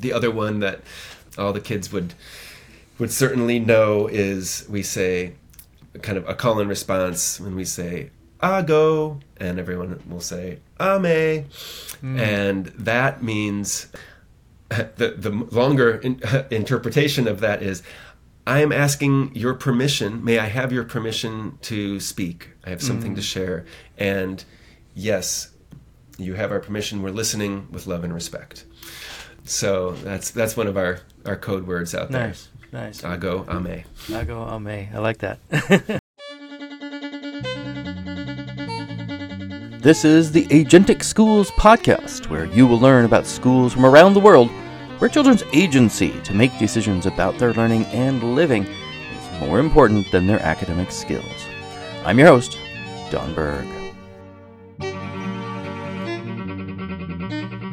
the other one that all the kids would would certainly know is we say kind of a call and response when we say ago and everyone will say ame hmm. and that means the the longer in, interpretation of that is I am asking your permission. May I have your permission to speak? I have something to hmm. share. And yes, you have our permission. We're listening with love and respect. So that's that's one of our our code words out there. Nice, nice. Ago ame. Ago ame. I like that. this is the Agentic Schools podcast, where you will learn about schools from around the world where children's agency to make decisions about their learning and living is more important than their academic skills. I'm your host, Don Berg thank you.